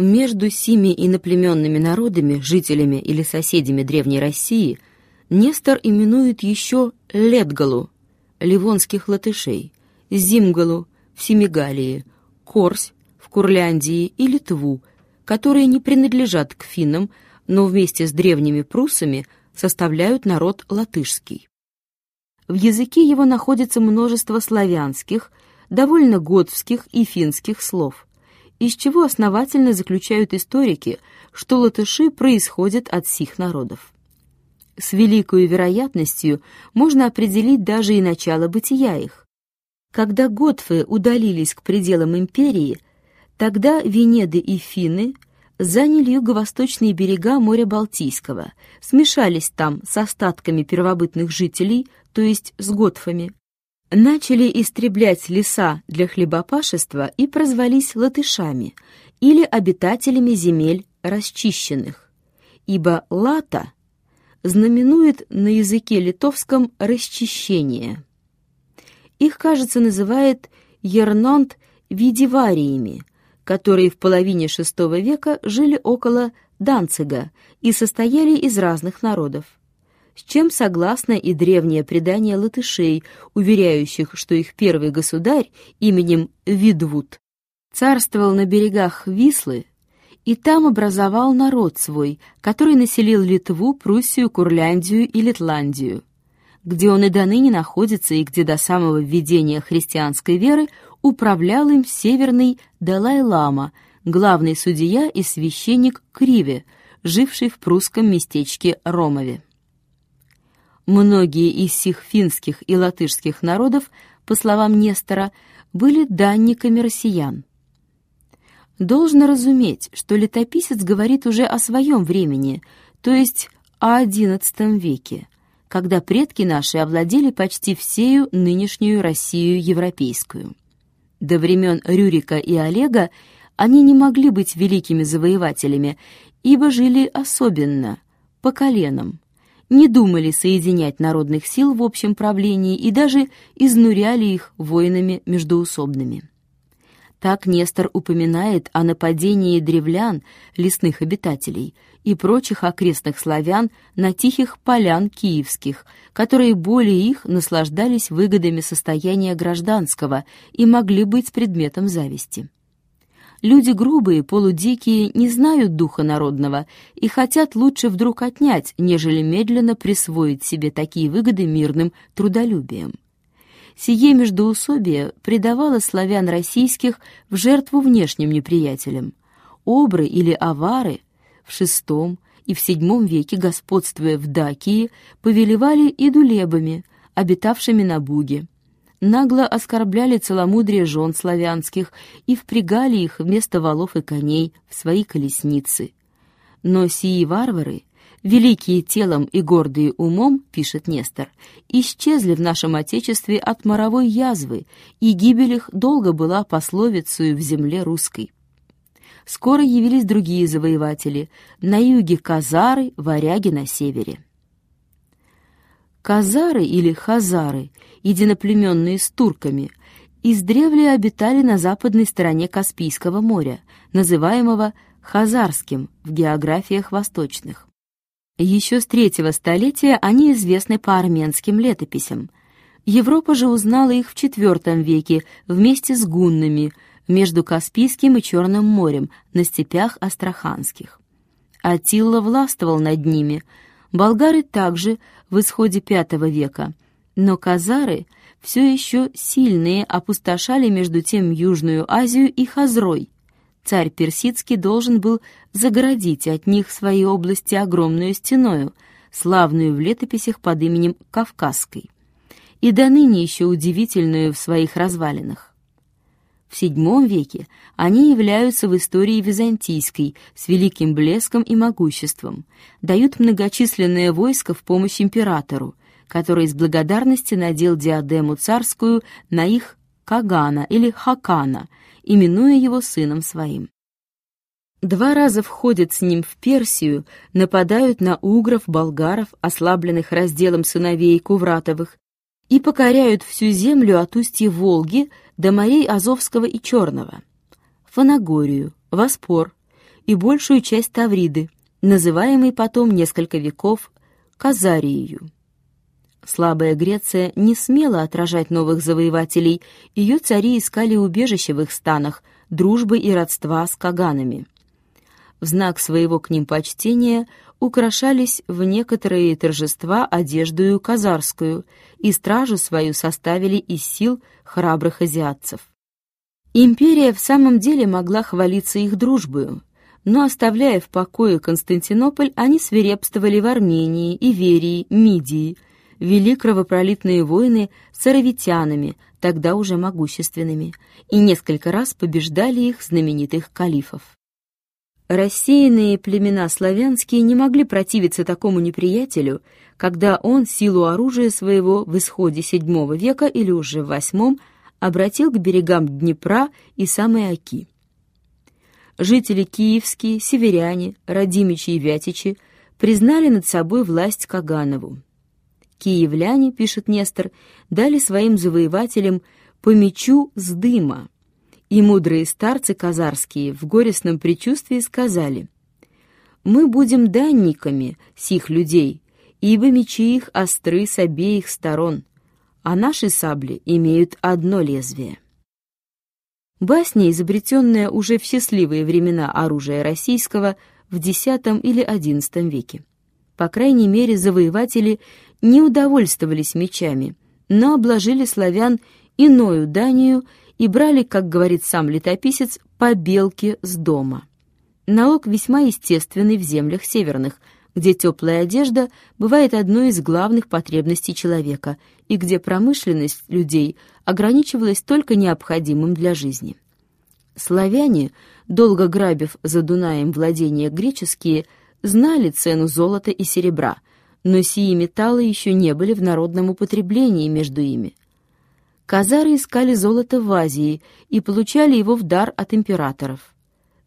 Между сими иноплеменными народами, жителями или соседями Древней России, Нестор именует еще Летгалу, ливонских латышей, Зимгалу в Семигалии, Корсь в Курляндии и Литву, которые не принадлежат к финнам, но вместе с древними пруссами составляют народ латышский. В языке его находится множество славянских, довольно готских и финских слов, из чего основательно заключают историки, что латыши происходят от сих народов. С великой вероятностью можно определить даже и начало бытия их. Когда готфы удалились к пределам империи, тогда Венеды и финны заняли юго-восточные берега моря Балтийского, смешались там с остатками первобытных жителей, то есть с готфами, начали истреблять леса для хлебопашества и прозвались латышами или обитателями земель расчищенных, ибо лата знаменует на языке литовском расчищение. Их, кажется, называют ернонт видивариями, которые в половине VI века жили около Данцига и состояли из разных народов. С чем согласно и древнее предание латышей, уверяющих, что их первый государь именем Видвуд царствовал на берегах Вислы и там образовал народ свой, который населил Литву, Пруссию, Курляндию и Литландию, где он и до ныне находится и где до самого введения христианской веры управлял им северный Далай-лама, главный судья и священник Криве, живший в прусском местечке Ромове. Многие из сих финских и латышских народов, по словам Нестора, были данниками россиян. Должно разуметь, что летописец говорит уже о своем времени, то есть о XI веке, когда предки наши овладели почти всею нынешнюю Россию европейскую. До времен Рюрика и Олега они не могли быть великими завоевателями, ибо жили особенно, по коленам, не думали соединять народных сил в общем правлении и даже изнуряли их воинами междоусобными. Так Нестор упоминает о нападении древлян, лесных обитателей, и прочих окрестных славян на тихих полян киевских, которые более их наслаждались выгодами состояния гражданского и могли быть предметом зависти. Люди грубые, полудикие, не знают духа народного и хотят лучше вдруг отнять, нежели медленно присвоить себе такие выгоды мирным трудолюбием. Сие междоусобие предавало славян российских в жертву внешним неприятелям. Обры или авары в VI и в VII веке, господствуя в Дакии, повелевали и дулебами, обитавшими на Буге. Нагло оскорбляли целомудрие жен славянских и впрягали их вместо валов и коней в свои колесницы. Но сии варвары великие телом и гордые умом, пишет Нестор, исчезли в нашем Отечестве от моровой язвы, и гибель их долго была пословицей в земле русской. Скоро явились другие завоеватели, на юге казары, варяги на севере. Казары или хазары, единоплеменные с турками, издревле обитали на западной стороне Каспийского моря, называемого Хазарским в географиях восточных. Еще с третьего столетия они известны по армянским летописям. Европа же узнала их в IV веке вместе с гуннами между Каспийским и Черным морем на степях астраханских. Атилла властвовал над ними, болгары также в исходе V века, но казары все еще сильные опустошали между тем Южную Азию и Хазрой, царь персидский должен был загородить от них свои области огромную стеною, славную в летописях под именем Кавказской, и до ныне еще удивительную в своих развалинах. В VII веке они являются в истории византийской с великим блеском и могуществом, дают многочисленное войско в помощь императору, который из благодарности надел диадему царскую на их Кагана или Хакана – именуя его сыном своим. Два раза входят с ним в Персию, нападают на угров, болгаров, ослабленных разделом сыновей Кувратовых, и покоряют всю землю от устья Волги до морей Азовского и Черного, Фанагорию, Воспор, и большую часть Тавриды, называемой потом несколько веков Казарией. Слабая Греция не смела отражать новых завоевателей, ее цари искали убежище в их станах, дружбы и родства с каганами. В знак своего к ним почтения украшались в некоторые торжества одеждою казарскую, и стражу свою составили из сил храбрых азиатцев. Империя в самом деле могла хвалиться их дружбою, но, оставляя в покое Константинополь, они свирепствовали в Армении, Иверии, Мидии, вели кровопролитные войны с аравитянами, тогда уже могущественными, и несколько раз побеждали их знаменитых калифов. Рассеянные племена славянские не могли противиться такому неприятелю, когда он силу оружия своего в исходе VII века или уже в VIII обратил к берегам Днепра и самой Оки. Жители киевские, северяне, родимичи и вятичи признали над собой власть Каганову. Киевляне, пишет Нестор, дали своим завоевателям по мечу с дыма, и мудрые старцы казарские в горестном предчувствии сказали, «Мы будем данниками сих людей, ибо мечи их остры с обеих сторон, а наши сабли имеют одно лезвие». Басня, изобретенная уже в счастливые времена оружия российского в X или XI веке. По крайней мере, завоеватели не удовольствовались мечами, но обложили славян иною данию и брали, как говорит сам летописец, побелки с дома. Налог весьма естественный в землях северных, где теплая одежда бывает одной из главных потребностей человека и где промышленность людей ограничивалась только необходимым для жизни. Славяне, долго грабив за Дунаем владения греческие, знали цену золота и серебра, но сии металлы еще не были в народном употреблении между ими. Казары искали золото в Азии и получали его в дар от императоров.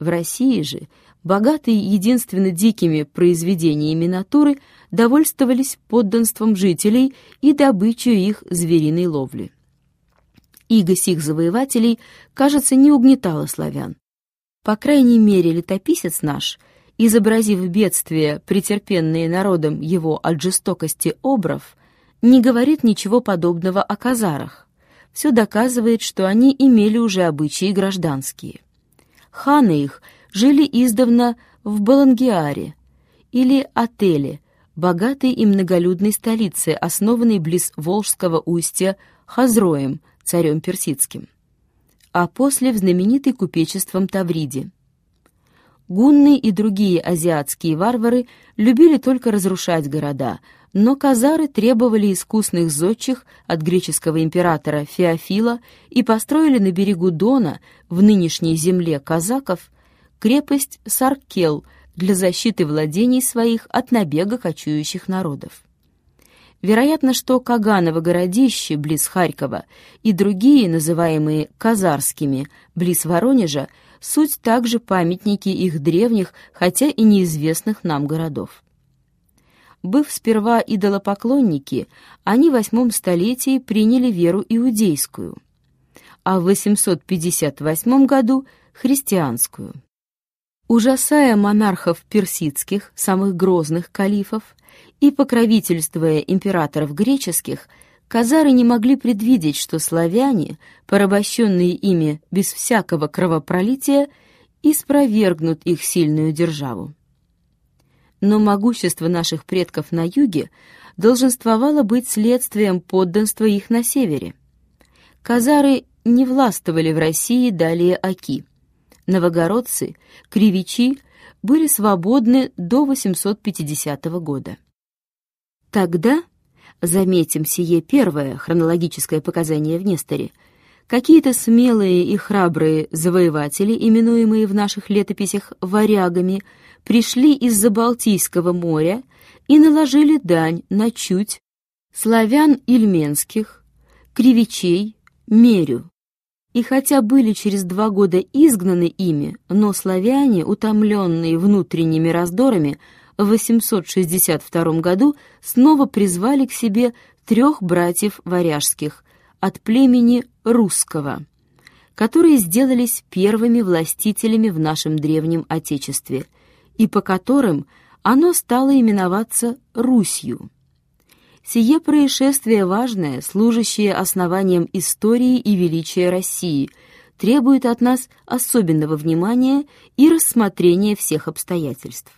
В России же, богатые единственно дикими произведениями натуры, довольствовались подданством жителей и добычей их звериной ловли. Иго сих завоевателей, кажется, не угнетала славян. По крайней мере, летописец наш, изобразив бедствия, претерпенные народом его от жестокости обров, не говорит ничего подобного о казарах все доказывает, что они имели уже обычаи гражданские. Ханы их жили издавна в Балангиаре или Отеле, богатой и многолюдной столице, основанной близ Волжского устья Хазроем, царем персидским, а после в знаменитой купечеством Тавриде. Гунны и другие азиатские варвары любили только разрушать города – но казары требовали искусных зодчих от греческого императора Феофила и построили на берегу Дона, в нынешней земле казаков, крепость Саркел для защиты владений своих от набега кочующих народов. Вероятно, что Каганово городище близ Харькова и другие, называемые казарскими, близ Воронежа, суть также памятники их древних, хотя и неизвестных нам городов. Быв сперва идолопоклонники, они в восьмом столетии приняли веру иудейскую, а в 858 году — христианскую. Ужасая монархов персидских, самых грозных калифов, и покровительствуя императоров греческих, казары не могли предвидеть, что славяне, порабощенные ими без всякого кровопролития, испровергнут их сильную державу но могущество наших предков на юге долженствовало быть следствием подданства их на севере. Казары не властвовали в России далее Оки. Новогородцы, кривичи были свободны до 850 года. Тогда, заметим сие первое хронологическое показание в Несторе, какие-то смелые и храбрые завоеватели, именуемые в наших летописях варягами, пришли из-за Балтийского моря и наложили дань на чуть славян ильменских, кривичей, мерю. И хотя были через два года изгнаны ими, но славяне, утомленные внутренними раздорами, в 862 году снова призвали к себе трех братьев варяжских от племени русского, которые сделались первыми властителями в нашем древнем Отечестве и по которым оно стало именоваться Русью. Сие происшествие важное, служащее основанием истории и величия России, требует от нас особенного внимания и рассмотрения всех обстоятельств.